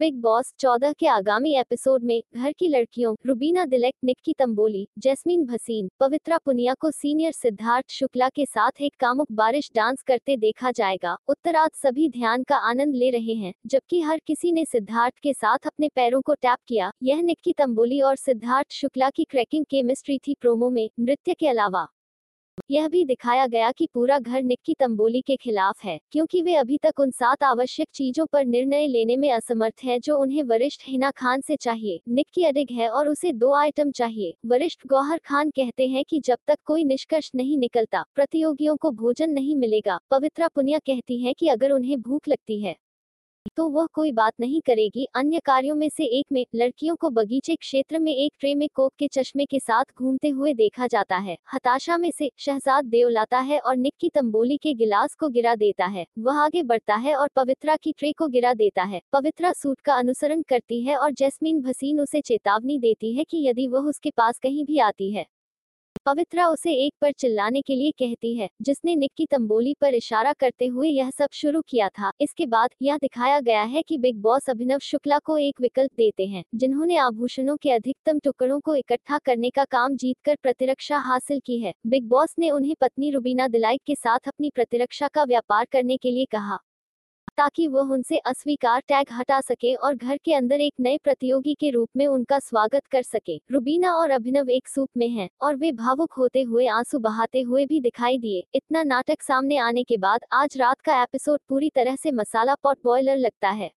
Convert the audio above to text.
Big boss चौदह के आगामी एपिसोड में घर की लड़कियों रुबीना दिलेक निक्की तंबोली, जैस्मीन भसीन, पवित्रा पुनिया को सीनियर सिद्धार्थ शुक्ला के साथ एक कामुक बारिश डांस करते देखा जाएगा। उत्तरार्ध सभी ध्यान का आनंद ले रहे हैं, जबकि हर किसी ने सिद्धार्थ के साथ अपने पैरों को टैप किया। यह निक्की तंबोली और सिद्धार्थ शुक्ला की क्रैकिंग केमिस्ट्री थी प्रोमो में नृत्य के अलावा। यह भी दिखाया गया कि पूरा घर निक्की तंबोली के खिलाफ है, क्योंकि वे अभी तक उन सात आवश्यक चीज़ों पर निर्णय लेने में असमर्थ है जो उन्हें वरिष्ठ हिना खान से चाहिए, निक्की अडिग है और उसे दो आइटम चाहिए, वरिष्ठ गौहर खान कहते हैं कि जब तक कोई निष्कर्ष नहीं निकलता, प्रतियोगियों को भोजन नहीं मिलेगा, पवित्रा पुनिया कहती है कि अगर उन्हें भूख लगती है। तो वह कोई बात नहीं करेगी। अन्य कार्यों में से एक में लड़कियों को बगीचे क्षेत्र में एक ट्रे में कोक के चश्मे के साथ घूमते हुए देखा जाता है। हताशा में से शहजाद देव लाता है और निक्की तंबोली के गिलास को गिरा देता है। वह आगे बढ़ता है और पवित्रा की ट्रे को गिरा देता है। पवित्रा सूट का अनुसरण करती है और जैस्मीन भसीन उसे चेतावनी देती है कि यदि वह उसके पास कहीं भी आती है पवित्रा उसे एक पर चिल्लाने के लिए कहती है, जिसने निक्की तंबोली पर इशारा करते हुए यह सब शुरू किया था। इसके बाद यह दिखाया गया है कि बिग बॉस अभिनव शुक्ला को एक विकल्प देते हैं, जिन्होंने आभूषणों के अधिकतम टुकड़ों को इकट्ठा करने का काम जीतकर प्रतिरक्षा हासिल की है। बिग बॉस ने उन्हें पत्नी रुबीना दिलाइक के साथ अपनी प्रतिरक्षा का व्यापार करने के लिए कहा। ताकि वह उनसे अस्वीकार टैग हटा सके और घर के अंदर एक नए प्रतियोगी के रूप में उनका स्वागत कर सके। रुबीना और अभिनव एक सूप में हैं और वे भावुक होते हुए आँसू बहाते हुए भी दिखाई दिए। इतना नाटक सामने आने के बाद आज रात का एपिसोड पूरी तरह से मसाला पॉट बॉयलर लगता है।